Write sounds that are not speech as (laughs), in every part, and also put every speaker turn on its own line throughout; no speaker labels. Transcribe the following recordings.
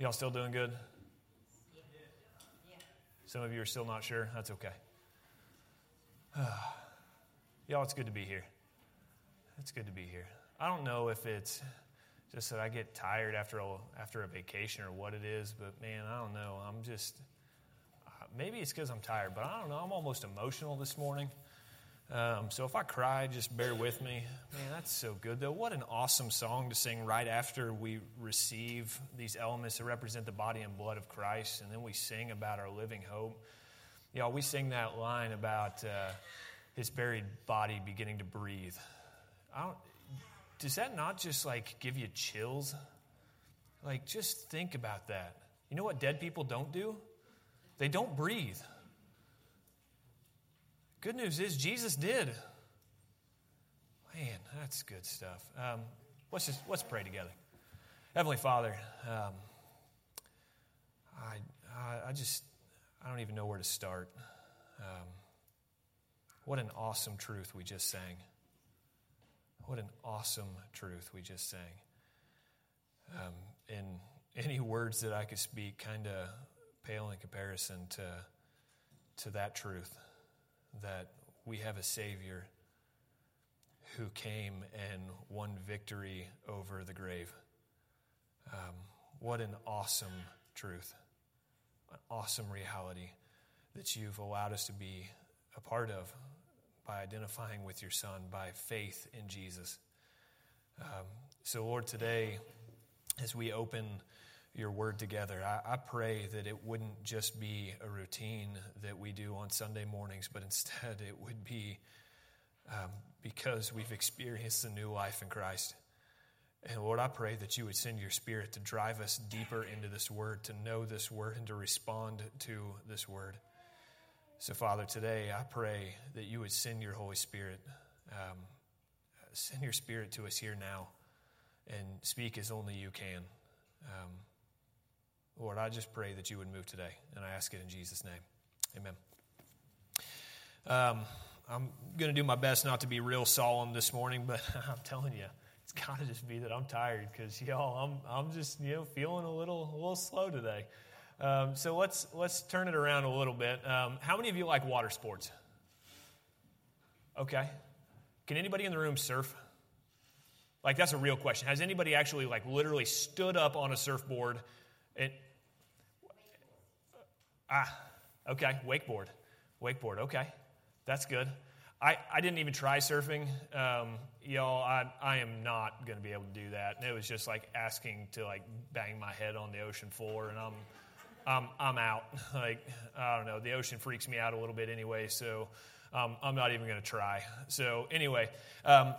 Y'all still doing good? Some of you are still not sure. That's okay. (sighs) Y'all, it's good to be here. It's good to be here. I don't know if it's just that I get tired after a, after a vacation or what it is, but man, I don't know. I'm just, uh, maybe it's because I'm tired, but I don't know. I'm almost emotional this morning. Um, so if I cry, just bear with me. Man, that's so good, though. What an awesome song to sing right after we receive these elements that represent the body and blood of Christ, and then we sing about our living hope. Y'all, we sing that line about uh, his buried body beginning to breathe. I don't, does that not just like give you chills? Like, just think about that. You know what dead people don't do? They don't breathe. Good news is Jesus did. Man, that's good stuff. Um, let's just let's pray together. Heavenly Father, um, I, I, just I don't even know where to start. Um, what an awesome truth we just sang. What an awesome truth we just sang. Um, any words that I could speak kind of pale in comparison to, to that truth that we have a Savior who came and won victory over the grave. Um, what an awesome truth, an awesome reality that you've allowed us to be a part of by identifying with your Son, by faith in Jesus. Um, so, Lord, today, as we open your word together. I, I, pray that it wouldn't just be a routine that we do on Sunday mornings, but instead it would be um, because we've experienced a new life in Christ. And Lord, I pray that you would send your spirit to drive us deeper into this word, to know this word, and to respond to this word. So, Father, today I pray that you would send your Holy Spirit, um, send your spirit to us here now, and speak as only you can. Um, Lord, I just pray that you would move today, and I ask it in Jesus' name. Amen. Um, I'm going to do my best not to be real solemn this morning, but (laughs) I'm telling you, it's got to just be that I'm tired because y'all, I'm I'm just you know feeling a little a little slow today. Um, so let's let's turn it around a little bit. Um, how many of you like water sports? Okay. Can anybody in the room surf? Like that's a real question. Has anybody actually like literally stood up on a surfboard and Ah, okay, wakeboard. Wakeboard, okay. That's good. I, I didn't even try surfing. Um, y'all, I, I am not going to be able to do that. And it was just like asking to like bang my head on the ocean floor, and I'm, I'm, I'm out. (laughs) Like, I don't know. The ocean freaks me out a little bit anyway, so um, I'm not even going to try. So, anyway, um,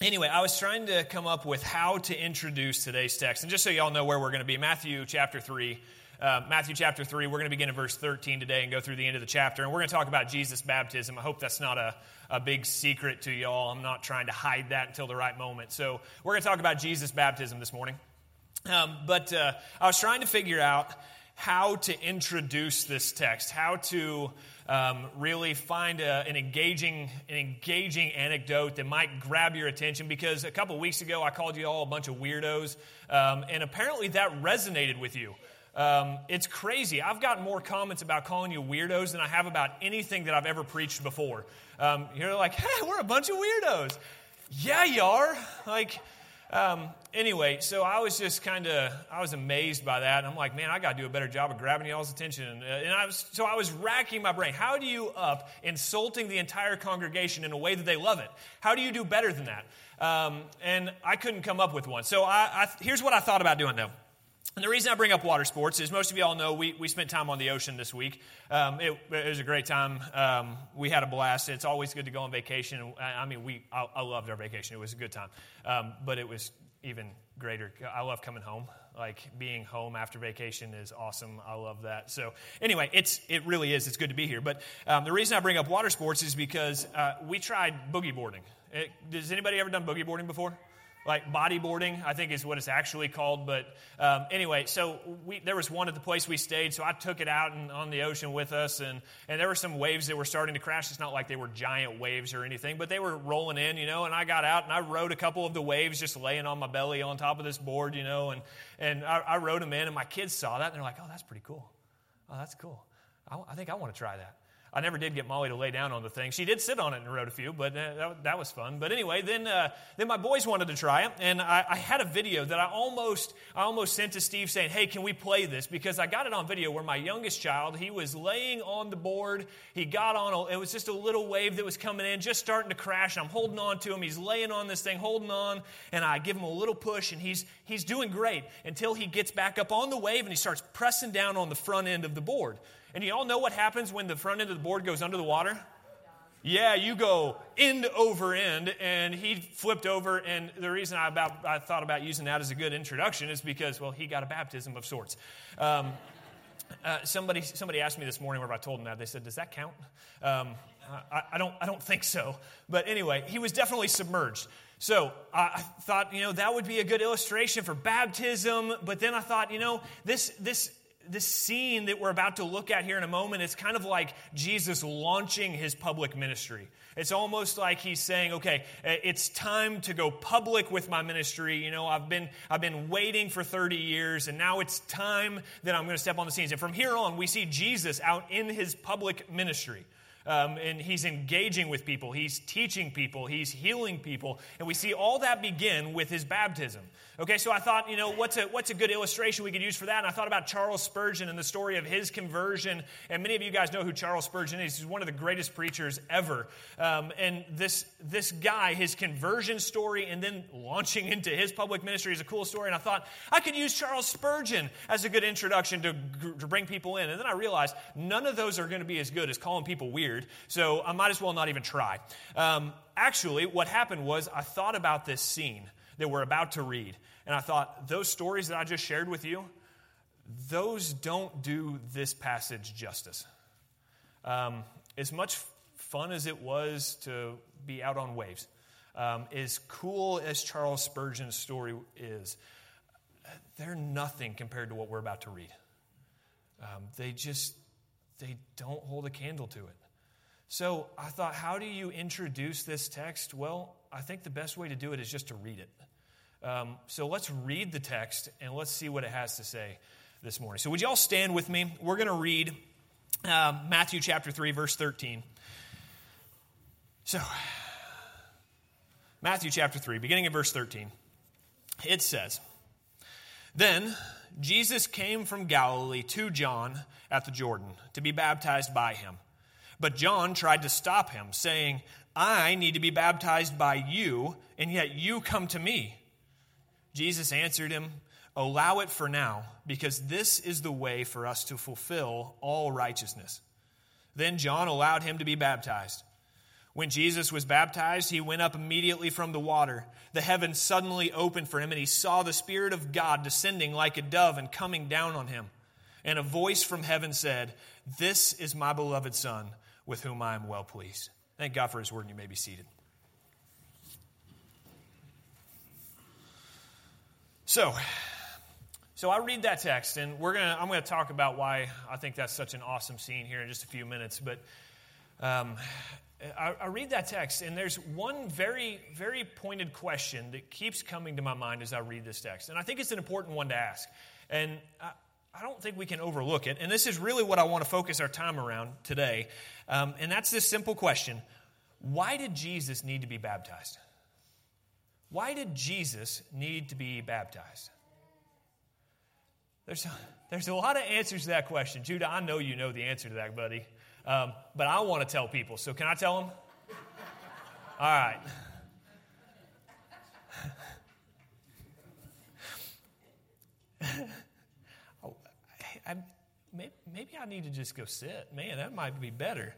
anyway, I was trying to come up with how to introduce today's text. And just so y'all know where we're going to be, Matthew chapter 3. Uh, Matthew chapter 3. We're going to begin in verse 13 today and go through the end of the chapter. And we're going to talk about Jesus' baptism. I hope that's not a, a big secret to y'all. I'm not trying to hide that until the right moment. So we're going to talk about Jesus' baptism this morning. Um, but uh, I was trying to figure out how to introduce this text, how to um, really find a, an engaging, an engaging anecdote that might grab your attention. Because a couple weeks ago, I called you all a bunch of weirdos, um, and apparently that resonated with you. Um, it's crazy. I've gotten more comments about calling you weirdos than I have about anything that I've ever preached before. Um, you're like, (laughs) hey, we're a bunch of weirdos. Yeah, you are. Like, um, anyway, so I was just kind of, I was amazed by that. And I'm like, man, I got to do a better job of grabbing y'all's attention. Uh, and I was, so I was racking my brain. How do you up insulting the entire congregation in a way that they love it? How do you do better than that? Um, and I couldn't come up with one. So I, I, here's what I thought about doing though. And the reason I bring up water sports is most of you all know we, we spent time on the ocean this week. Um, it, it, was a great time. Um, we had a blast. It's always good to go on vacation. I, mean, we I, I, loved our vacation. It was a good time. Um, but it was even greater. I love coming home. Like being home after vacation is awesome. I love that. So anyway, it's it really is. It's good to be here. But um, the reason I bring up water sports is because uh, we tried boogie boarding. It, has anybody ever done boogie boarding before? Like bodyboarding, I think is what it's actually called. But um, anyway, so we, there was one at the place we stayed, so I took it out and on the ocean with us, and, and there were some waves that were starting to crash. It's not like they were giant waves or anything, but they were rolling in, you know, and I got out and I rode a couple of the waves just laying on my belly on top of this board, you know, and, and I, I rode them in, and my kids saw that, and they're like, oh, that's pretty cool. Oh, that's cool. I, I think I want to try that. I never did get Molly to lay down on the thing. She did sit on it and rode a few, but uh, that, that, was fun. But anyway, then, uh, then my boys wanted to try it, and I, I, had a video that I almost, I almost sent to Steve saying, hey, can we play this? Because I got it on video where my youngest child, he was laying on the board. He got on, a, it was just a little wave that was coming in, just starting to crash, and I'm holding on to him. He's laying on this thing, holding on, and I give him a little push, and he's, he's doing great until he gets back up on the wave and he starts pressing down on the front end of the board. And you all know what happens when the front end of the board goes under the water? Yeah, you go end over end, and he flipped over. And the reason I, about, I thought about using that as a good introduction is because, well, he got a baptism of sorts. Um, uh, somebody, somebody asked me this morning where I told him that. They said, Does that count? Um, I, I, don't, I don't think so. But anyway, he was definitely submerged. So I thought, you know, that would be a good illustration for baptism. But then I thought, you know, this, this this scene that we're about to look at here in a moment is kind of like Jesus launching his public ministry. It's almost like he's saying, okay, uh, it's time to go public with my ministry. You know, I've been, I've been waiting for 30 years, and now it's time that I'm going to step on the scenes. And from here on, we see Jesus out in his public ministry. Um, and he's engaging with people, he's teaching people, he's healing people. And we see all that begin with his baptism. Okay, so I thought, you know, what's a, what's a good illustration we could use for that? And I thought about Charles Spurgeon and the story of his conversion. And many of you guys know who Charles Spurgeon is. He's one of the greatest preachers ever. Um, and this, this guy, his conversion story and then launching into his public ministry is a cool story. And I thought I could use Charles Spurgeon as a good introduction to, to bring people in. And then I realized none of those are going to be as good as calling people weird. So I might as well not even try. Um, actually, what happened was I thought about this scene that we're about to read. And I thought, those stories that I just shared with you, those don't do this passage justice. Um, as much fun as it was to be out on waves, um, as cool as Charles Spurgeon's story is, they're nothing compared to what we're about to read. Um, they just they don't hold a candle to it. So I thought, how do you introduce this text? Well, I think the best way to do it is just to read it. Um, so let's read the text and let's see what it has to say this morning. So, would you all stand with me? We're going to read uh, Matthew chapter 3, verse 13. So, Matthew chapter 3, beginning in verse 13, it says, Then Jesus came from Galilee to John at the Jordan to be baptized by him. But John tried to stop him, saying, I need to be baptized by you, and yet you come to me. Jesus answered him, Allow it for now, because this is the way for us to fulfill all righteousness. Then John allowed him to be baptized. When Jesus was baptized, he went up immediately from the water. The heavens suddenly opened for him, and he saw the Spirit of God descending like a dove and coming down on him. And a voice from heaven said, This is my beloved Son, with whom I am well pleased. Thank God for his word, and you may be seated. So, so I read that text, and we're gonna. I'm going to talk about why I think that's such an awesome scene here in just a few minutes. But um, I, I, read that text, and there's one very, very pointed question that keeps coming to my mind as I read this text, and I think it's an important one to ask. And I, I don't think we can overlook it. And this is really what I want to focus our time around today, um, and that's this simple question: Why did Jesus need to be baptized? Why did Jesus need to be baptized? There's (laughs) there's a lot of answers to that question. Judah, I know you know the answer to that, buddy. Um, but I want to tell people. So can I tell them? All right. oh, I, I, maybe I need to just go sit. Man, that might be better.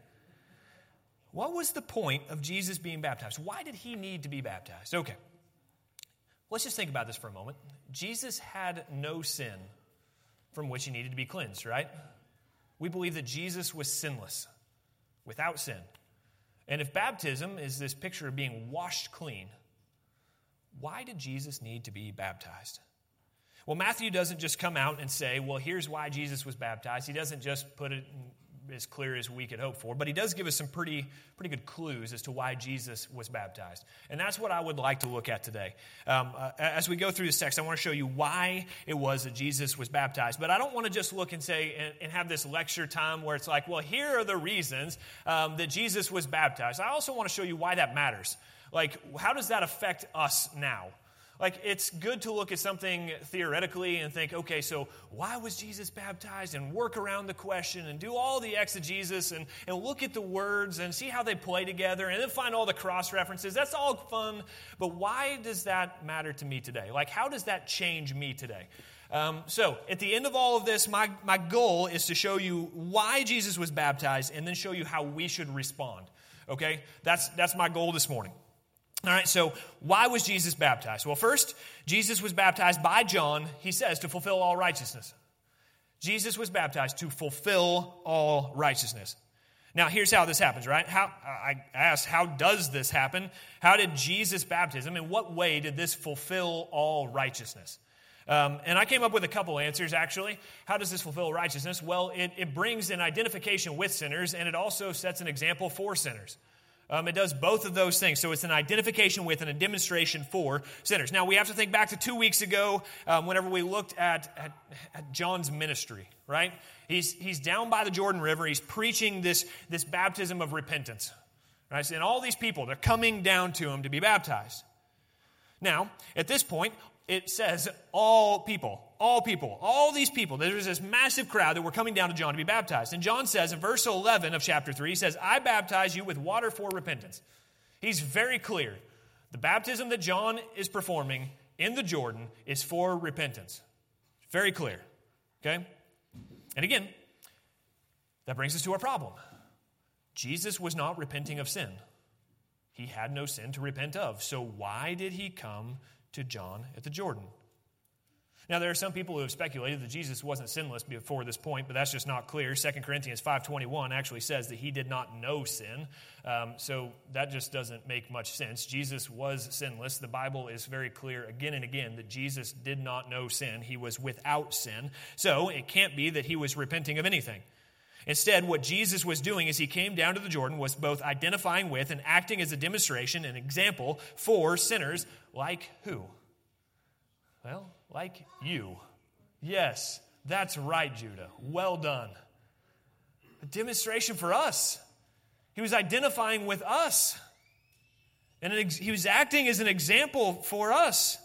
What was the point of Jesus being baptized? Why did he need to be baptized? Okay. Let's just think about this for a moment. Jesus had no sin from which he needed to be cleansed, right? We believe that Jesus was sinless, without sin. And if baptism is this picture of being washed clean, why did Jesus need to be baptized? Well, Matthew doesn't just come out and say, well, here's why Jesus was baptized. He doesn't just put it as clear as we could hope for, but he does give us some pretty, pretty good clues as to why Jesus was baptized. And that's what I would like to look at today. Um, uh, as we go through this text, I want to show you why it was that Jesus was baptized. But I don't want to just look and say, and, and have this lecture time where it's like, well, here are the reasons um, that Jesus was baptized. I also want to show you why that matters. Like, how does that affect us now? Like, it's good to look at something theoretically and think, okay, so why was Jesus baptized? And work around the question and do all the exegesis and, and look at the words and see how they play together and then find all the cross references. That's all fun. But why does that matter to me today? Like, how does that change me today? Um, so, at the end of all of this, my, my goal is to show you why Jesus was baptized and then show you how we should respond. Okay? That's, that's my goal this morning. All right, so why was Jesus baptized? Well, first, Jesus was baptized by John, he says, to fulfill all righteousness. Jesus was baptized to fulfill all righteousness. Now, here's how this happens, right? How, I asked, how does this happen? How did Jesus' baptism, in what way did this fulfill all righteousness? Um, and I came up with a couple answers, actually. How does this fulfill righteousness? Well, it, it brings an identification with sinners, and it also sets an example for sinners. Um, it does both of those things. So it's an identification with and a demonstration for sinners. Now, we have to think back to two weeks ago um, whenever we looked at, at, at, John's ministry, right? He's, he's down by the Jordan River. He's preaching this, this baptism of repentance, right? And all these people, they're coming down to him to be baptized. Now, at this point, it says all people, all people, all these people. There was this massive crowd that were coming down to John to be baptized. And John says in verse 11 of chapter 3, he says, I baptize you with water for repentance. He's very clear. The baptism that John is performing in the Jordan is for repentance. Very clear. Okay? And again, that brings us to our problem. Jesus was not repenting of sin. He had no sin to repent of. So why did he come to John at the Jordan. Now, there are some people who have speculated that Jesus wasn't sinless before this point, but that's just not clear. 2 Corinthians 5.21 actually says that he did not know sin. Um, so that just doesn't make much sense. Jesus was sinless. The Bible is very clear again and again that Jesus did not know sin. He was without sin. So it can't be that he was repenting of anything. Instead, what Jesus was doing as he came down to the Jordan was both identifying with and acting as a demonstration, an example for sinners like who? Well, like you. Yes, that's right, Judah. Well done. A demonstration for us. He was identifying with us. And he was acting as an example for us.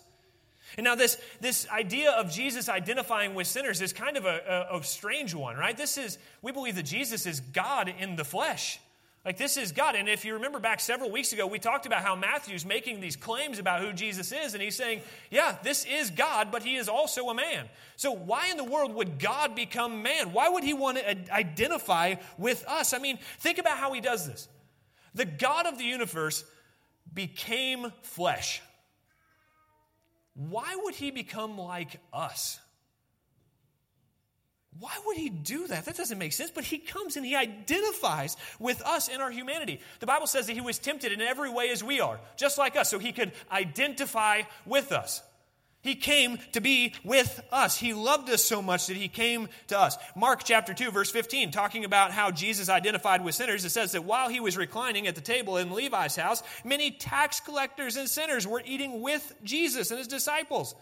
And now, this, this idea of Jesus identifying with sinners is kind of a, a, a, strange one, right? This is, we believe that Jesus is God in the flesh. Like, this is God. And if you remember back several weeks ago, we talked about how Matthew's making these claims about who Jesus is. And he's saying, yeah, this is God, but he is also a man. So, why in the world would God become man? Why would he want to identify with us? I mean, think about how he does this. The God of the universe became flesh why would he become like us? Why would he do that? That doesn't make sense. But he comes and he identifies with us in our humanity. The Bible says that he was tempted in every way as we are, just like us, so he could identify with us. He came to be with us. He loved us so much that he came to us. Mark chapter 2, verse 15, talking about how Jesus identified with sinners, it says that while he was reclining at the table in Levi's house, many tax collectors and sinners were eating with Jesus and his disciples.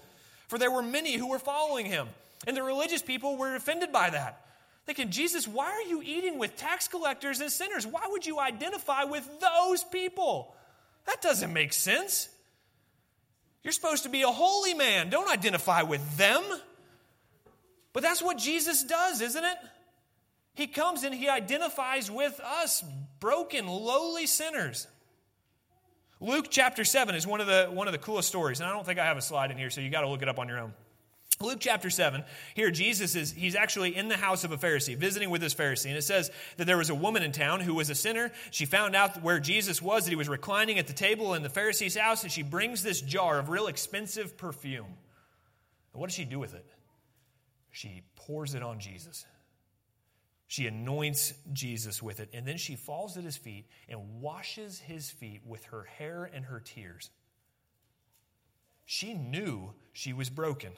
For there were many who were following him. And the religious people were offended by that. Thinking, Jesus, why are you eating with tax collectors and sinners? Why would you identify with those people? That doesn't make sense. You're supposed to be a holy man. Don't identify with them. But that's what Jesus does, isn't it? He comes and he identifies with us, broken, lowly sinners. Luke chapter 7 is one of the, one of the coolest stories, and I don't think I have a slide in here, so you got to look it up on your own. Luke chapter 7, here Jesus is, he's actually in the house of a Pharisee, visiting with this Pharisee. And it says that there was a woman in town who was a sinner. She found out where Jesus was, that he was reclining at the table in the Pharisee's house, and she brings this jar of real expensive perfume. And what does she do with it? She pours it on Jesus. She anoints Jesus with it, and then she falls at his feet and washes his feet with her hair and her tears. She knew she was broken.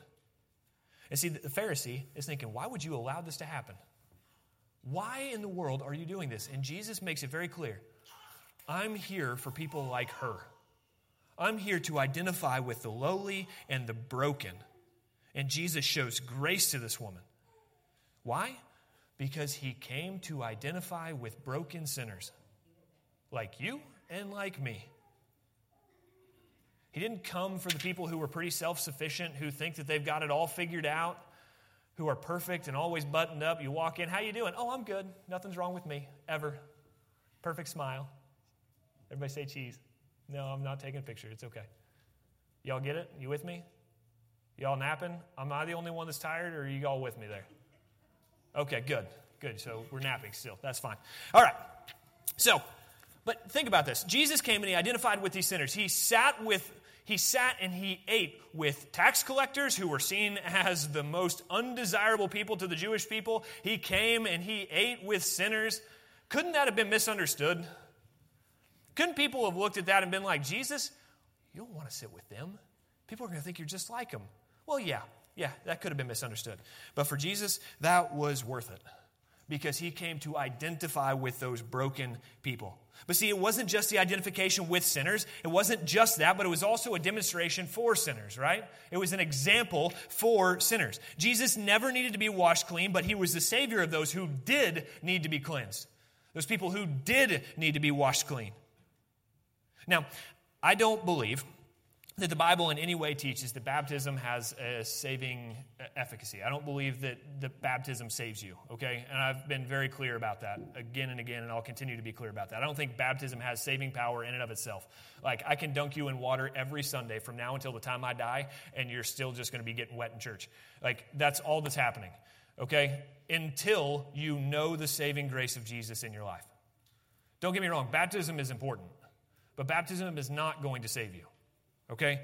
And see, the Pharisee is thinking, why would you allow this to happen? Why in the world are you doing this? And Jesus makes it very clear I'm here for people like her. I'm here to identify with the lowly and the broken. And Jesus shows grace to this woman. Why? Because he came to identify with broken sinners like you and like me. He didn't come for the people who were pretty self sufficient, who think that they've got it all figured out, who are perfect and always buttoned up. You walk in, how you doing? Oh, I'm good. Nothing's wrong with me, ever. Perfect smile. Everybody say cheese. No, I'm not taking a picture. It's okay. Y'all get it? You with me? Y'all napping? Am I the only one that's tired, or are you all with me there? Okay, good. Good. So we're napping still. That's fine. All right. So, but think about this. Jesus came and he identified with these sinners. He sat with he sat and he ate with tax collectors who were seen (laughs) as the most undesirable people to the Jewish people. He came and he ate with sinners. Couldn't that have been misunderstood? Couldn't people have looked at that and been like, Jesus, you don't want to sit with them? People are going to think you're just like them. Well, yeah, yeah, that could have been misunderstood. But for Jesus, that was worth it because he came to identify with those broken people. But see, it wasn't just the identification with sinners. It wasn't just that, but it was also a demonstration for sinners, right? It was an example for sinners. Jesus never needed to be washed clean, but he was the Savior of those who did need to be cleansed, those people who did need to be washed clean. Now, I don't believe that the Bible in any way teaches that baptism has a saving uh, efficacy. I don't believe that the baptism saves you, okay? And I've been very clear about that again and again, and I'll continue to be clear about that. I don't think baptism has saving power in and of itself. Like, I can dunk you in water every Sunday from now until the time I die, and you're still just going to be getting wet in church. Like, that's all that's happening, okay? Until you know the saving grace of Jesus in your life. Don't get me wrong, baptism is important, but baptism is not going to save you. Okay?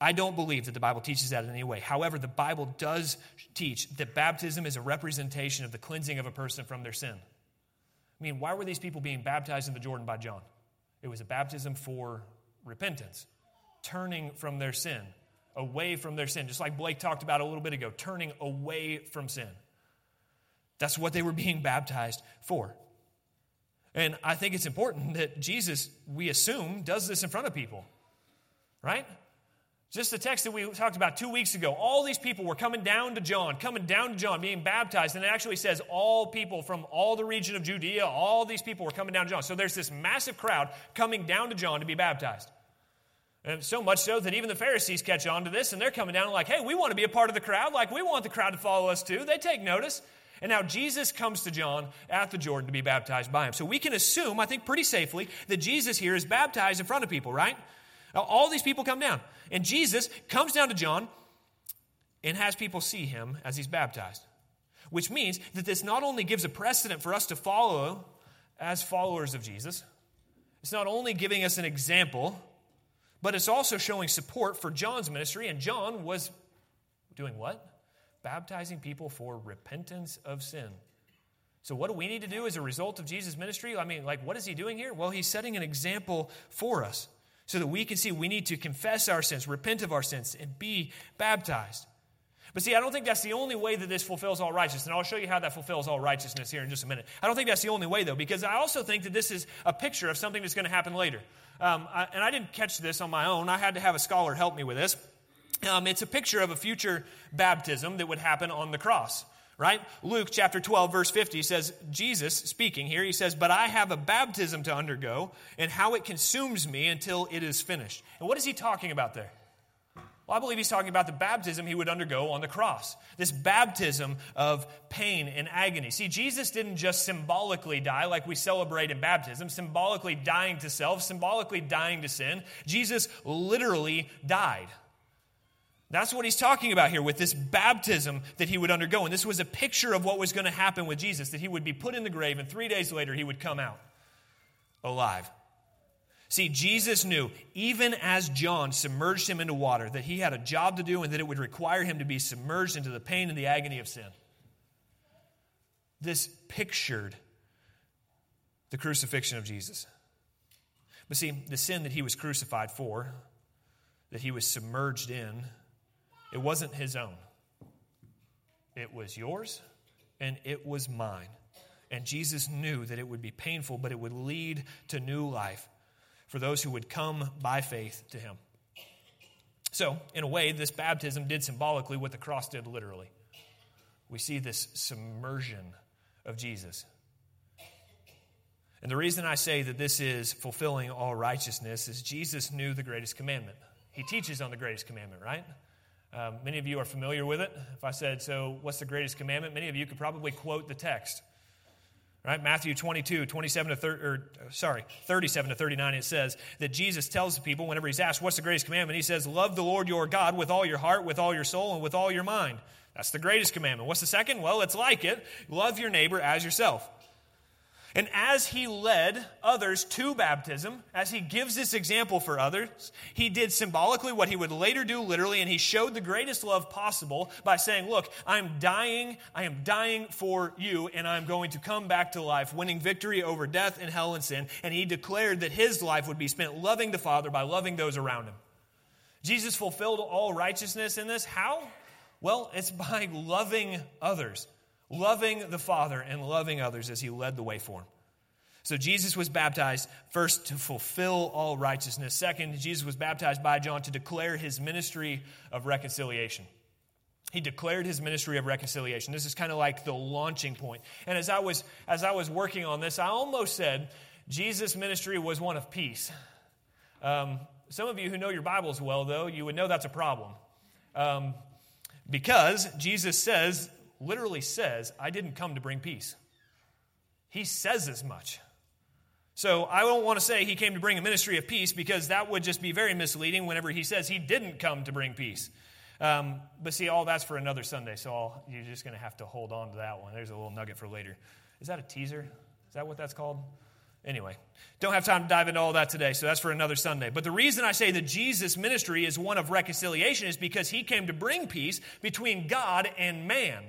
I don't believe that the Bible teaches that in any way. However, the Bible does teach that baptism is a representation of the cleansing of a person from their sin. I mean, why were these people being baptized in the Jordan by John? It was a baptism for repentance, turning from their sin, away from their sin, just like Blake talked about a little bit ago, turning away from sin. That's what they were (laughs) being baptized for. And I think it's important that Jesus, we assume, does this in front of people right? Just the text that we talked about two weeks ago. All these people were coming down to John, coming down to John, being baptized. And it actually says all people from all the region of Judea, all these people were coming down to John. So there's this massive crowd coming down to John to be baptized. And so much so that even the Pharisees catch on to this and they're coming down like, hey, we want to be a part of the crowd. Like, we want the crowd to follow us too. They take notice. And now Jesus comes to John at the Jordan to be baptized by him. So we can assume, I think pretty safely, that Jesus here is baptized in front of people, right? Now, all these people come down, and Jesus comes down to John and has people see him as he's baptized, which means that this not only gives a precedent for us to follow as followers of Jesus, it's not only giving us an example, but it's also showing support for John's ministry. And John was doing what? Baptizing people for repentance of sin. So, what do we need to do as a result of Jesus' ministry? I mean, like, what is he doing here? Well, he's setting an example for us so that we can see we need to confess our sins, repent of our sins, and be baptized. But see, I don't think that's the only way that this fulfills all righteousness. And I'll show you how that fulfills all righteousness here in just a minute. I don't think that's the only way, though, because I also think that this is a picture of something that's going to happen later. Um, I, and I didn't catch this on my own, I had to have a scholar help me with this. Um, it's a picture of a future baptism that would happen on the cross right? Luke chapter 12, verse 50 says, Jesus speaking here, he says, But I have a baptism to undergo, and how it consumes me until it is finished. And what is he talking about there? Well, I believe he's talking about the baptism he would undergo on the cross. This baptism of pain and agony. See, Jesus didn't just symbolically die like we celebrate in baptism, symbolically dying to self, symbolically dying to sin. Jesus literally died. That's what he's talking about here with this baptism that he would undergo. And this was a picture of what was going to happen with Jesus that he would be put in the grave, and three days later, he would come out alive. See, Jesus knew, even as John submerged him into water, that he had a job to do and that it would require him to be submerged into the pain and the agony of sin. This pictured the crucifixion of Jesus. But see, the sin that he was crucified for, that he was submerged in, it wasn't his own. It was yours and it was mine. And Jesus knew that it would be painful, but it would lead to new life for those who would come by faith to him. So, in a way, this baptism did symbolically what the cross did literally. We see this submersion of Jesus. And the reason I say that this is fulfilling all righteousness is Jesus knew the greatest commandment. He teaches on the greatest commandment, right? Um, many of you are familiar with it. If I said, So, what's the greatest commandment? Many of you could probably quote the text. Right? Matthew 22, 27 to 30, or sorry, 37 to 39, it says that Jesus tells the people whenever he's asked, What's the greatest commandment? He says, Love the Lord your God with all your heart, with all your soul, and with all your mind. That's the greatest commandment. What's the second? Well, it's like it love your neighbor as yourself. And as he led others to baptism, as he gives this example for others, he did symbolically what he would later do literally, and he showed the greatest love possible by saying, Look, I'm dying, I am dying for you, and I'm going to come back to life, winning victory over death and hell and sin. And he declared that his life would be spent loving the Father by loving those around him. Jesus fulfilled all righteousness in this. How? Well, it's by loving others loving the Father and loving others as he led the way for him. So Jesus was baptized first to fulfill all righteousness. Second, Jesus was baptized by John to declare his ministry of reconciliation. He declared his ministry of reconciliation. This is kind of like the launching point. And as I was as I was working on this, I almost said Jesus' ministry was one of peace. Um, some of you who know your Bibles well, though, you would know that's a problem. Um, because Jesus says literally says, I didn't come to bring peace. He says as much. So I don't want to say he came to bring a ministry of peace because that would just be very misleading whenever he says he didn't come to bring peace. Um, but see, all that's for another Sunday, so I'll, you're just going to have to hold on to that one. There's a little nugget for later. Is that a teaser? Is that what that's called? Anyway, don't have time to dive into all that today, so that's for another Sunday. But the reason I say that Jesus' ministry is one of reconciliation is because he came to bring peace between God and man.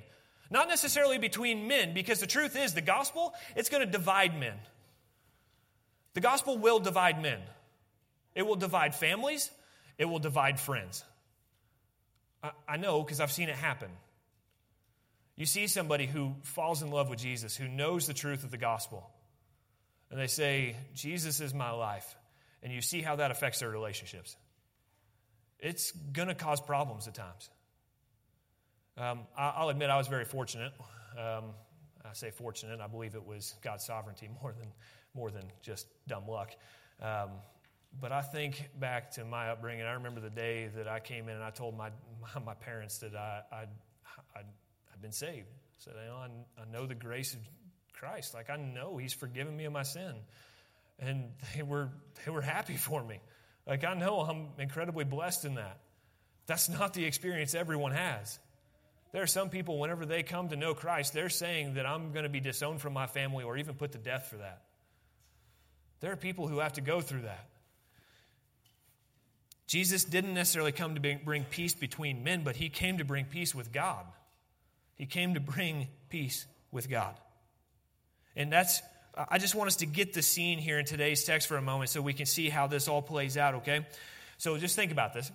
Not necessarily between men, because the truth is, the gospel, it's going to divide men. The gospel will divide men. It will divide families. It will divide friends. I, I know because I've seen it happen. You see somebody who falls in love with Jesus, who knows the truth of the gospel, and they say, Jesus is my life. And you see how that affects their relationships. It's going to cause problems at times. Um, I'll admit I was very fortunate. Um, I say fortunate. I believe it was God's sovereignty (laughs) more than more than just dumb luck. Um, but I think back to my upbringing. I remember the day that I came in and I told my my, (laughs) my parents that I I'd, I'd, I'd, been saved. I said, you know, I, I know the grace of Christ. Like I know He's forgiven me of my sin, and they were they were happy (laughs) for me. Like I know I'm incredibly blessed in that. That's not the experience everyone has. There are some people, whenever they come to know Christ, they're saying that I'm going to be disowned from my family or even put to death for that. There are people who have to go through that. Jesus didn't necessarily come to bring peace between men, but he came to bring peace with God. He came to bring peace with God. And that's, I just want us to get the scene here in today's text for a moment so we can see how this all plays out, okay? So just think about this.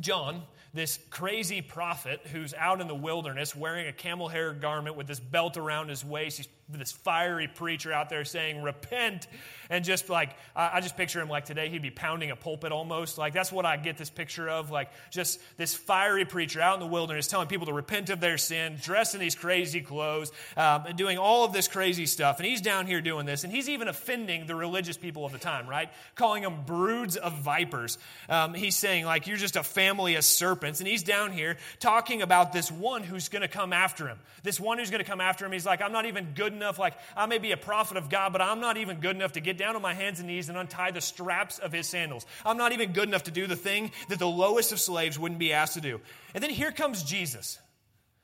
John this crazy prophet who's out in the wilderness wearing a camel hair garment with this belt around his waist. He's this fiery preacher out there saying, Repent. And just like, I just picture him like today, he'd be pounding a pulpit almost. Like, that's what I get this picture of. Like, just this fiery preacher out in the wilderness telling people to repent of their sin, dressed in these crazy clothes, um, and doing all of this crazy stuff. And he's down here doing this. And he's even offending the religious people of the time, right? Calling them broods of vipers. Um, he's saying, like, you're just a family of serpents. And he's down here talking about this one who's going to come after him. This one who's going to come after him. He's like, I'm not even good enough. Like, I may be a prophet of God, but I'm not even good enough to get down on my hands and knees and untie the straps of his sandals. I'm not even good enough to do the thing that the lowest of slaves wouldn't be asked to do. And then here comes Jesus,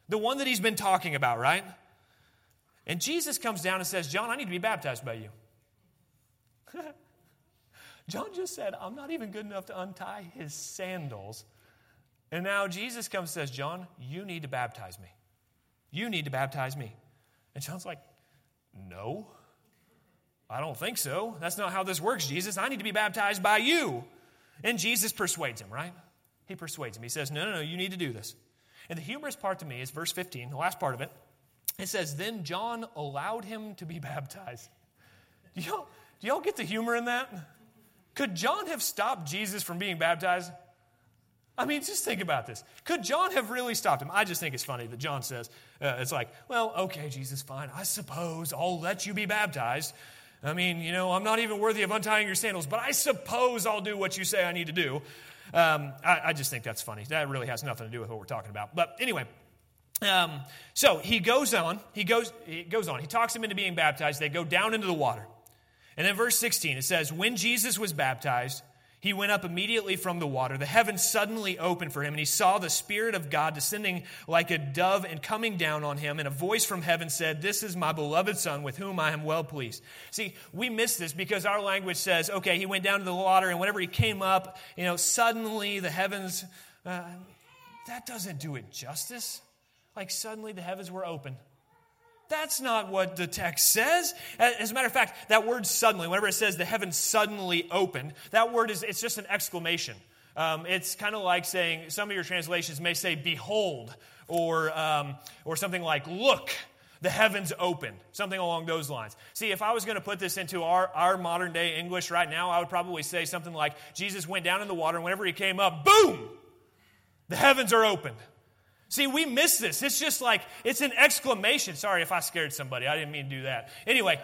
the one that he's been talking about, right? And Jesus comes down and says, John, I need to be baptized by you. (laughs) John just said, I'm not even good enough to untie his sandals. And now Jesus comes and says, John, you need to baptize me. You need to baptize me. And John's like, no, I don't think so. That's not how this works, Jesus. I need to be baptized by you. And Jesus persuades him, right? He persuades him. He says, No, no, no, you need to do this. And the humorous part to me is verse 15, the last part of it. It says, Then John allowed him to be (laughs) baptized. Do y'all, do y'all get the humor in that? Could John have stopped Jesus from being baptized? I mean, just think about this. Could John have really stopped him? I just think it's funny that John says, uh, it's like, well, okay, Jesus, fine. I suppose I'll let you be baptized. I mean, you know, I'm not even worthy of untying your sandals, but I suppose I'll do what you say I need to do. Um, I, I, just think that's funny. That really has nothing to do with what we're talking about. But anyway, um, so he goes on. He goes, he goes on. He talks him into being baptized. They go down into the water. And then verse 16, it says, When Jesus was baptized, he went up immediately from the water. The heavens suddenly opened for him, and he saw the Spirit of God descending like a dove and coming down on him. And a voice from heaven said, This is my beloved Son, with whom I am well pleased. See, we miss this because our language says, okay, he went down to the water, and whenever he came up, you know, suddenly the heavens. Uh, that doesn't do it justice. Like suddenly the heavens were open. That's not what the text says. As a matter of fact, that word suddenly, whenever it says the heavens suddenly opened, that word is it's just an exclamation. Um, it's kind of like saying, some of your translations may say, behold, or, um, or something like, look, the heavens opened, something along those lines. See, if I was going to put this into our, our modern day English right now, I would probably say something like, Jesus went down in the water, and whenever he came up, boom, the heavens are opened. See, we miss this. It's just like, it's an exclamation. Sorry if I scared somebody. I didn't mean to do that. Anyway,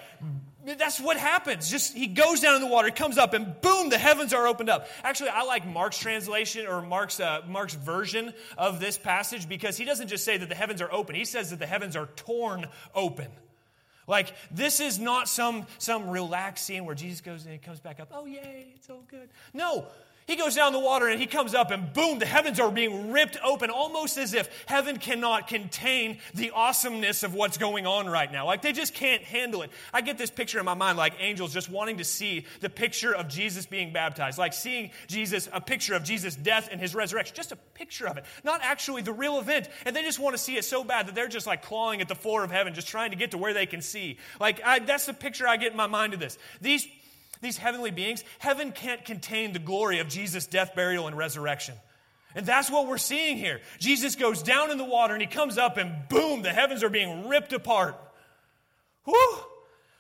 that's what happens. Just he goes down in the water, comes up, and boom, the heavens are opened up. Actually, I like Mark's translation or Mark's, uh, Mark's version of this passage because he doesn't just say that the heavens are open, he says that the heavens are torn open. Like, this is not some, some relaxed scene where Jesus goes and he comes back up. Oh, yay, it's all good. No, he goes down the water and he comes up, and boom, the heavens are being ripped open, almost as if heaven cannot contain the awesomeness of what's going on right now. Like they just can't handle it. I get this picture in my mind like angels just wanting to see the picture of Jesus being baptized, like seeing Jesus, a picture of Jesus' death and his resurrection, just a picture of it, not actually the real event. And they just want to see it so bad that they're just like clawing at the floor of heaven, just trying to get to where they can see. Like I, that's the picture I get in my mind of this. These these heavenly beings, heaven can't contain the glory of Jesus' death, burial, and resurrection. And that's what we're seeing here. Jesus goes down in the water and he comes up, and boom, the heavens are being ripped apart. Whew!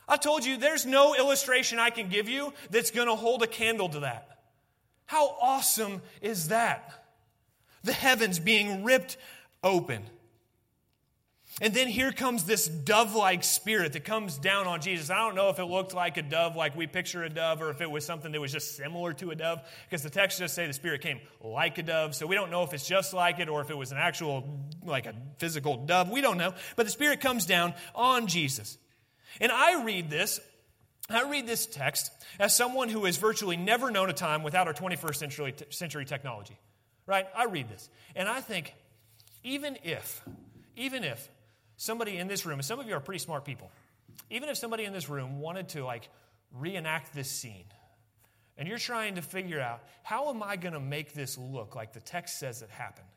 I told you there's no illustration I can give you that's going to hold a candle to that. How awesome is that? The heavens being ripped open. And then here comes this dove like spirit that comes down on Jesus. I don't know if it looked like a dove, like we picture a dove, or if it was something that was just similar to a dove, because the text just say the spirit came like a dove. So we don't know if it's just like it or if it was an actual, like a physical dove. We don't know. But the spirit comes down on Jesus. And I read this I read this text as someone who has virtually never known a time without our 21st century, century technology, right? I read this and I think, even if, even if somebody in this room, and some of you are pretty smart people, even if somebody in this room wanted to like reenact this scene, and you're trying to figure out how am I going to make this look like the text says it happened,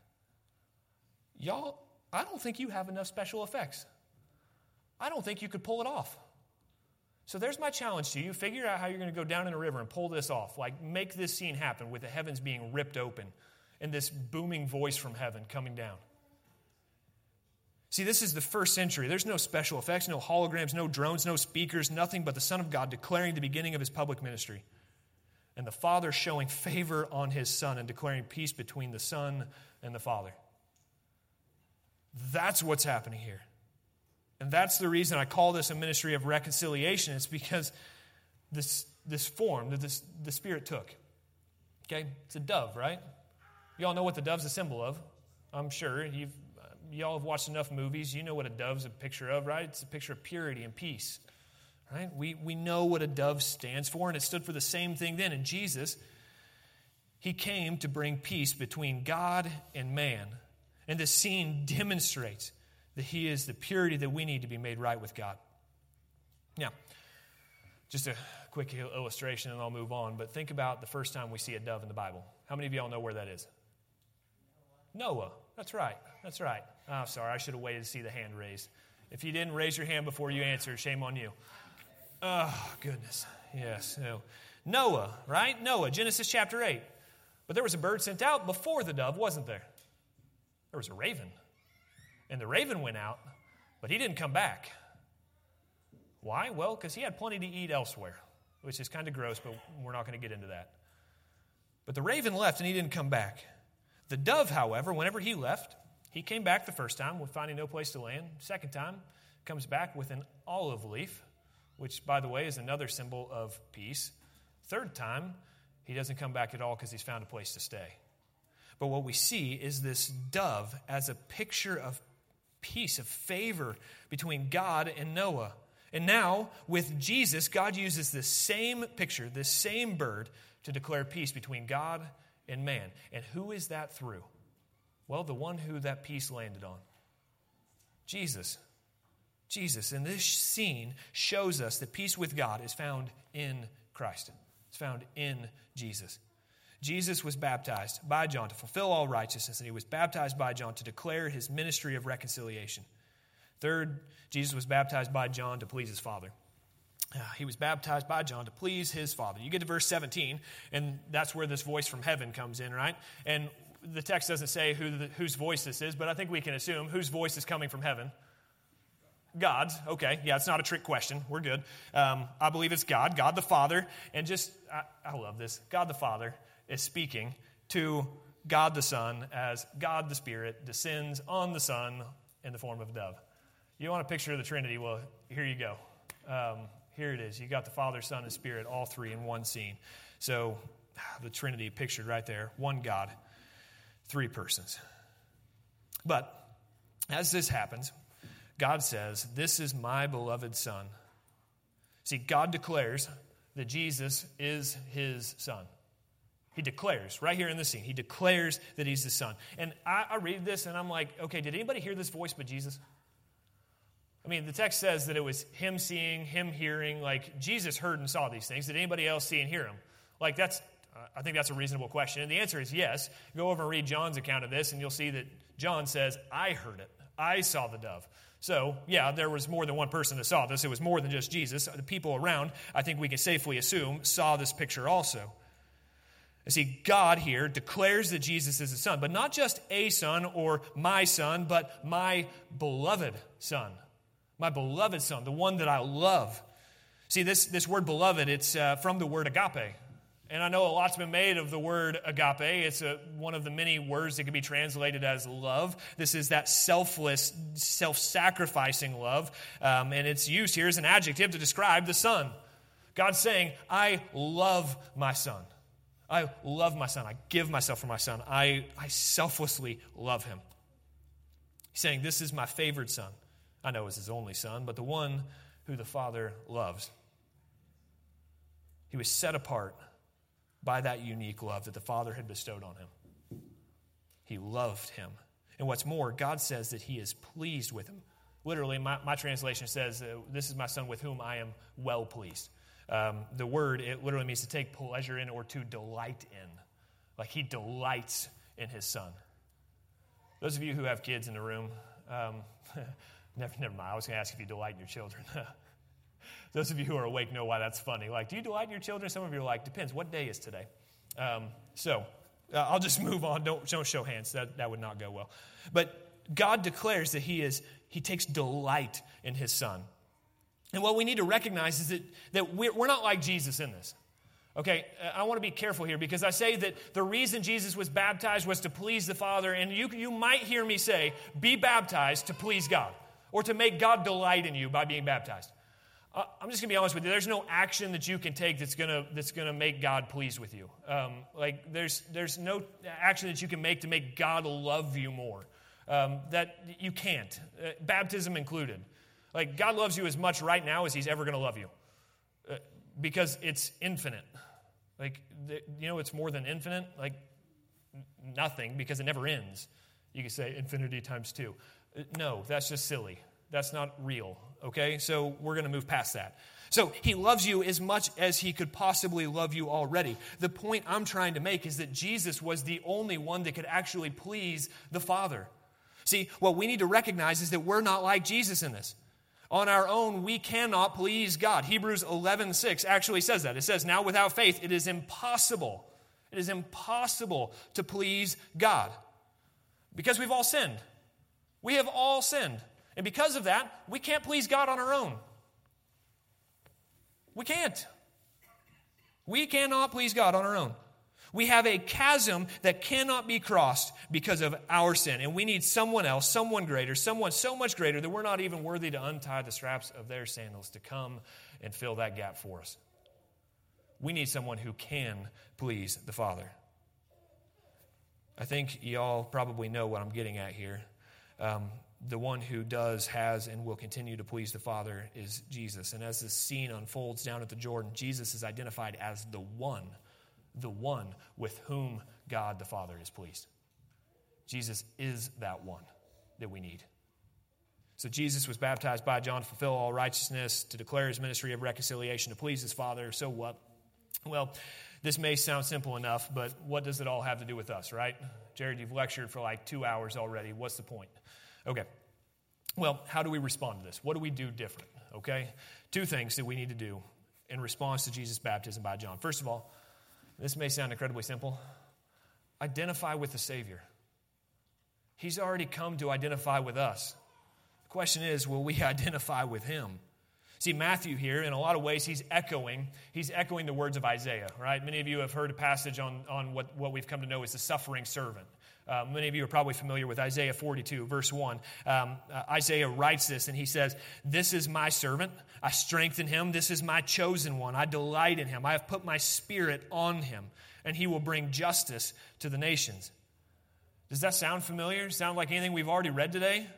y'all, I don't think you have enough special effects. I don't think you could pull it off. So there's my challenge to you. Figure out how you're going to go down in a river and pull this off. Like, make this scene happen with the heavens being ripped open and this booming voice from heaven coming down. See, this is the first century. There's no special effects, no holograms, no drones, no speakers, nothing but the Son of God declaring the beginning of his public ministry. And the Father showing favor on his Son and declaring peace between the Son and the Father. That's what's happening here. And that's the reason I call this a ministry of reconciliation. It's because this, this form that this, the Spirit took. Okay? It's a dove, right? You all know what the dove's a symbol of. I'm sure. You've y'all have watched enough movies. You know what a dove's a picture of, right? It's a picture of purity and peace. Right? We, we know what a dove stands for, and it stood for the same thing then. And Jesus, he came to bring peace between God and man. And this scene demonstrates that he is the purity that we need to be made right with God. Now, just a quick illustration and I'll move on, but think about the first time we see a dove in the Bible. How many of y'all know where that is? Noah. That's right. That's right. I'm oh, sorry. I should have waited to see the hand raised. If you didn't raise your hand before you answered, shame on you. Oh, goodness. Yes. No. Noah, right? Noah, Genesis chapter 8. But there was a bird sent out before the dove, wasn't there? There was a raven. And the raven went out, but he didn't come back. Why? Well, because he had plenty to eat elsewhere, which is kind of gross, but we're not going to get into that. But the raven left and he didn't come back. The dove, however, whenever he left, he came back the first time with finding no place to land. Second time, comes back with an olive leaf, which, by the way, is another symbol of peace. Third time, he doesn't come back at all because he's found a place to stay. But what we see is this dove as a picture of peace, of favor between God and Noah. And now, with Jesus, God uses this same picture, this same bird, to declare peace between God and man. And who is that through? Well, the one who that peace landed on Jesus. Jesus. And this scene shows us that peace with God is found in Christ, it's found in Jesus. Jesus was baptized by John to fulfill all righteousness, and he was baptized by John to declare his ministry of reconciliation. Third, Jesus was baptized by John to please his Father. Uh, he was baptized by John to please his Father. You get to verse 17, and that's where this voice from heaven comes in, right? And the text doesn't say who the, whose voice this is, but I think we can assume whose voice is coming from heaven. God's. Okay, yeah, it's not a trick question. We're good. Um, I believe it's God, God the Father. And just, I, I love this. God the Father is speaking to God the Son as God the Spirit descends on the Son in the form of a dove. You want a picture of the Trinity? Well, here you go. Um, here it is. You got the Father, Son, and Spirit, all three in one scene. So the Trinity pictured right there one God, three persons. But as this happens, God says, This is my beloved Son. See, God declares that Jesus is his Son. He declares right here in the scene, he declares that he's the Son. And I, I read this and I'm like, okay, did anybody hear this voice but Jesus? I mean, the text says that it was him seeing, him hearing. Like, Jesus heard and saw these things. Did anybody else see and hear them? Like, that's, uh, I think that's a reasonable question. And the answer is yes. Go over and read John's account of this, and you'll see that John says, I heard it. I saw the dove. So, yeah, there was more than one person that saw this. It was more than just Jesus. The people around, I think we can safely assume, saw this picture also. You see, God here declares that Jesus is a son, but not just a son or my son, but my beloved son. My beloved son, the one that I love. See, this, this word beloved, it's uh, from the word agape. And I know a lot's been made of the word agape. It's a, one of the many words that can be translated as love. This is that selfless, self sacrificing love. Um, and it's used here as an adjective to describe the Son. God's saying, I love my Son. I love my son. I give myself for my son. I, I selflessly love him. He's saying, This is my favored son. I know it's his only son, but the one who the Father loves. He was set apart by that unique love that the Father had bestowed on him. He loved him. And what's more, God says that he is pleased with him. Literally, my, my translation says, This is my son with whom I am well pleased. Um, the word, it literally means to take pleasure in or to delight in. Like he delights in his son. Those of you who have kids in the room, um, (laughs) never, never mind. I was going to ask if you delight in your children. (laughs) Those of you who are awake know why that's funny. Like, do you delight in your children? Some of you are like, depends. What day is today? Um, so uh, I'll just (laughs) move on. Don't, don't show hands. That, that would not go well. But God declares that he, is, he takes delight in his son. And what we need to recognize is that, that we're, we're not like Jesus in this. Okay, I want to be careful here because I say that the reason Jesus was baptized was to please the Father, and you, you might hear me say, be baptized to please God or to make God delight in you by being baptized. Uh, I'm just going to be honest with you. There's no action that you can take that's going to that's going to make God pleased with you. Um, like there's there's no action that you can make to make God love you more. Um, that you can't, uh, baptism included. Like, God loves you as much right now as He's ever going to love you uh, because it's infinite. Like, the, you know, it's more than infinite. Like, nothing because it never ends. You could say infinity times two. No, that's just silly. That's not real. Okay? So we're going to move past that. So he loves you as much as he could possibly love you already. The point I'm trying to make is that Jesus was the only one that could actually please the Father. See, what we need to recognize is that we're not like Jesus in this. On our own, we cannot please God. Hebrews 11 6 actually says that. It says, Now without faith, it is impossible. It is impossible to please God because we've all sinned. We have all sinned. And because of that, we can't please God on our own. We can't. We cannot please God on our own. We have a chasm that cannot be crossed because of our sin. And we need someone else, someone greater, someone so much greater that we're not even worthy to untie the straps of their sandals to come and fill that gap for us. We need someone who can please the Father. I think y'all probably know what I'm getting at here. Um, the one who does, has, and will continue to please the Father is Jesus. And as this scene unfolds down at the Jordan, Jesus is identified as the one, the one with whom God the Father is pleased. Jesus is that one that we need. So Jesus was baptized by John to fulfill all righteousness, to declare his ministry of reconciliation, to please his Father. So what? Well, this may sound simple enough, but what does it all have to do with us, right? Jared, you've lectured for like two hours already. What's the point? Okay. Well, how do we respond to this? What do we do different? Okay? Two things that we need to do in response to Jesus' baptism by John. First of all, this may sound incredibly simple identify with the Savior. He's already come to identify with us. The question is, will we (laughs) identify with Him? See, Matthew here, in a lot of ways, he's echoing, he's echoing the words of Isaiah, right? Many of you have heard a passage on, on what, what we've come to know as the suffering servant. Uh, many of you are probably familiar with Isaiah 42, verse 1. Um, uh, Isaiah writes this and he says, This is my servant. I strengthen him. This is my chosen one. I delight in him. I have put my spirit on him, and he will bring justice to the nations. Does that sound familiar? Sound like anything we've already read today?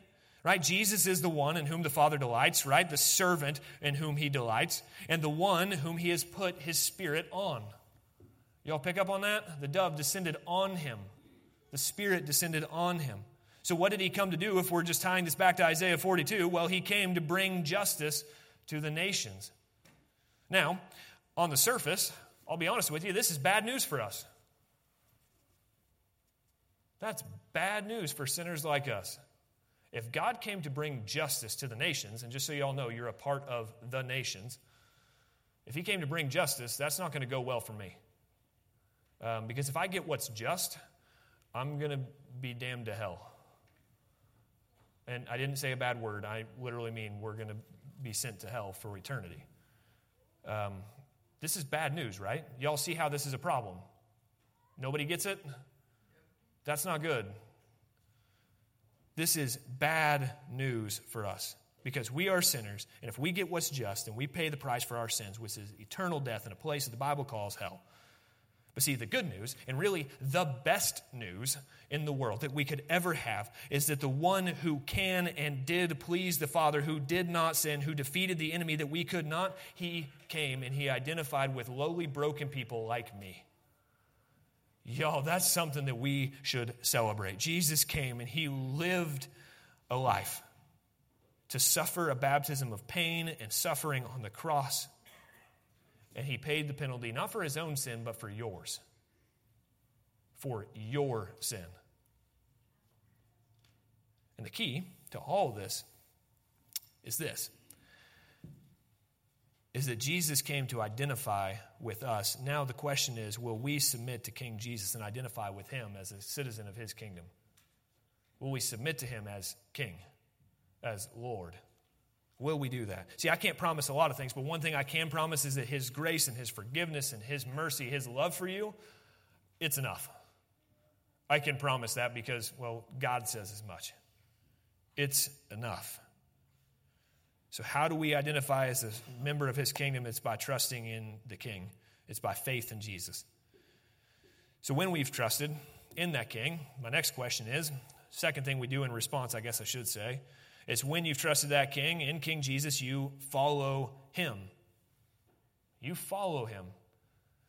Right? Jesus is the one in whom the Father delights, right? The servant in whom he delights, and the one whom he has put his spirit on. Y'all pick up on that? The dove descended on him. The Spirit descended on him. So, what did he come to do if we're just tying this back to Isaiah 42? Well, he came to bring justice to the nations. Now, on the surface, I'll be honest with you, this is bad news for us. That's bad news for sinners like us. If God came to bring justice to the nations, and just so you all know, you're a part of the nations, if he came to bring justice, that's not going to go well for me. Um, because if I get what's just, I'm going to be damned to hell. And I didn't say a bad word. I literally mean we're going to be sent to hell for eternity. Um, this is bad news, right? Y'all see how this is a problem. Nobody gets it? That's not good. This is bad news for us because we are sinners, and if we get what's just and we pay the price for our sins, which is eternal death in a place that the Bible calls hell, but see, the good news, and really the best news in the world that we could ever have, is that the one who can and did please the Father, who did not sin, who defeated the enemy that we could not, he came and he identified with lowly, broken people like me. Y'all, that's something that we should celebrate. Jesus came and he lived a life to suffer a baptism of pain and suffering on the cross and he paid the penalty not for his own sin, but for yours. For your sin. And the key to all this is this is that Jesus came to identify with us. Now the question is will we submit to King Jesus and identify with him as a citizen of his kingdom? Will we submit to him as king, as Lord? Will we do that? See, I can't promise a lot of things, but one thing I can promise is that His grace and His forgiveness and His mercy, His love for you, it's enough. I can promise that because, well, God says as much. It's enough. So, how do we identify as a member of His kingdom? It's by trusting in the King, it's by faith in Jesus. So, when we've trusted in that King, my next question is second thing we do in response, I guess I should say, is when you've trusted that king, in King Jesus, you follow him. You follow him.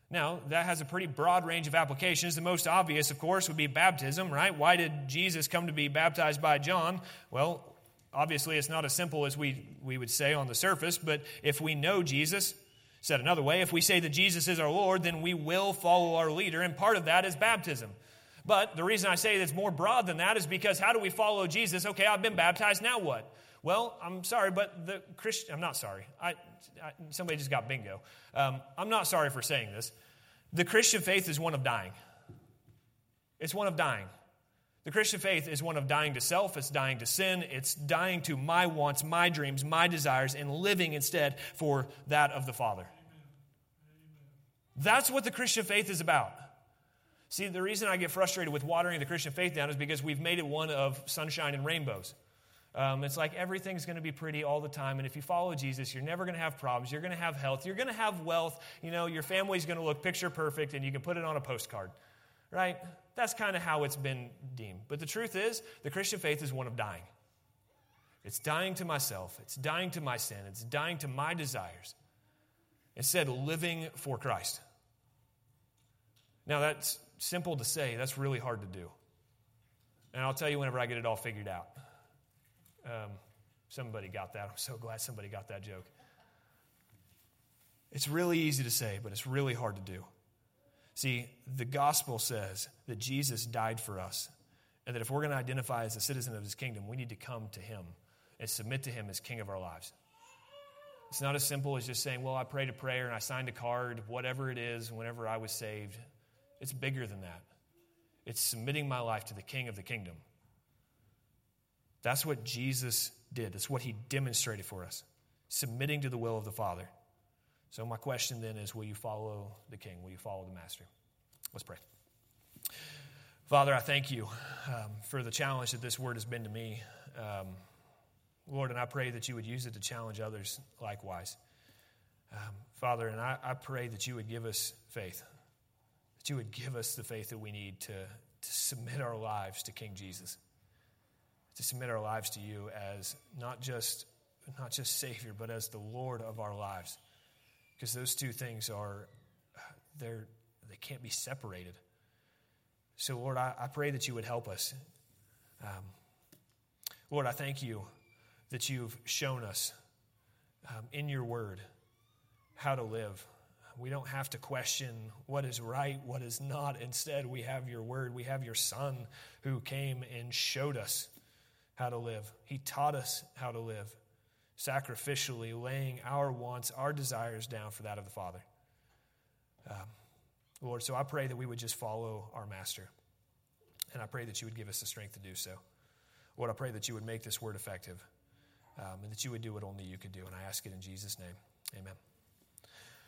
Now, that has a pretty broad range of applications. The most obvious, of course, would be baptism, right? Why did Jesus come to be baptized by John? Well, obviously, it's not as simple as we, we would say on the surface, but if we know Jesus, said another way, if we say that Jesus is our Lord, then we will follow our leader, and part of that is baptism. But the reason I say it's more broad than that is because how do we follow Jesus? Okay, I've been baptized, now what? Well, I'm sorry, but the Christian, I'm not sorry. I, I somebody just got bingo. Um, I'm not sorry for saying this. The Christian faith is one of dying. It's one of dying. The Christian faith is one of dying to self, it's dying to sin, it's dying to my wants, my dreams, my desires, and living instead for that of the Father. That's what the Christian faith is about. See, the reason I get frustrated with watering the Christian faith down is because we've made it one of sunshine and rainbows. Um, it's like everything's going to be pretty all the time. And if you follow Jesus, you're never going to have problems. You're going to have health. You're going to have wealth. You know, your family's going to look picture perfect and you can put it on a postcard, right? That's kind of how it's been deemed. But the truth is, the Christian faith is one of dying. It's dying to myself, it's dying to my sin, it's dying to my desires, instead, living for Christ. Now, that's simple to say, that's really hard to do. And I'll tell you whenever I get it all figured out. Um, somebody got that. I'm so glad somebody got that joke. It's really easy to say, but it's really hard to do. See, the gospel says that Jesus died for us, and that if we're going to identify as a citizen of his kingdom, we need to come to him and submit to him as king of our lives. It's not as simple as just saying, Well, I prayed a prayer and I signed a card, whatever it is, whenever I was saved. It's bigger than that. It's submitting my life to the king of the kingdom. That's what Jesus did, that's what he demonstrated for us, submitting to the will of the Father. So, my question then is will you follow the king? Will you follow the master? Let's pray. Father, I thank you um, for the challenge that this word has been to me. Um, Lord, and I pray that you would use it to challenge others likewise. Um, Father, and I, I, pray that you would give us faith, that you would give us the faith that we need to, to submit our lives to King Jesus, to submit our lives to you as not just, not just Savior, but as the Lord of our lives because those two things are they're they can't be separated. So lord i, I pray that you would help us. Um, lord i thank you that you've shown us um, in your word how to live. We don't have to question what is right what is not. Instead we have your word. We have your son who came and showed us how to live. He taught us how to live sacrificially laying our wants, our desires down for that of the Father. Um, Lord, so I pray that we would just follow our Master. And I pray that you would give us the strength to do so. Lord, I pray that you would make this word effective um, and that you would do what only you could do. And I ask it in Jesus' name. Amen.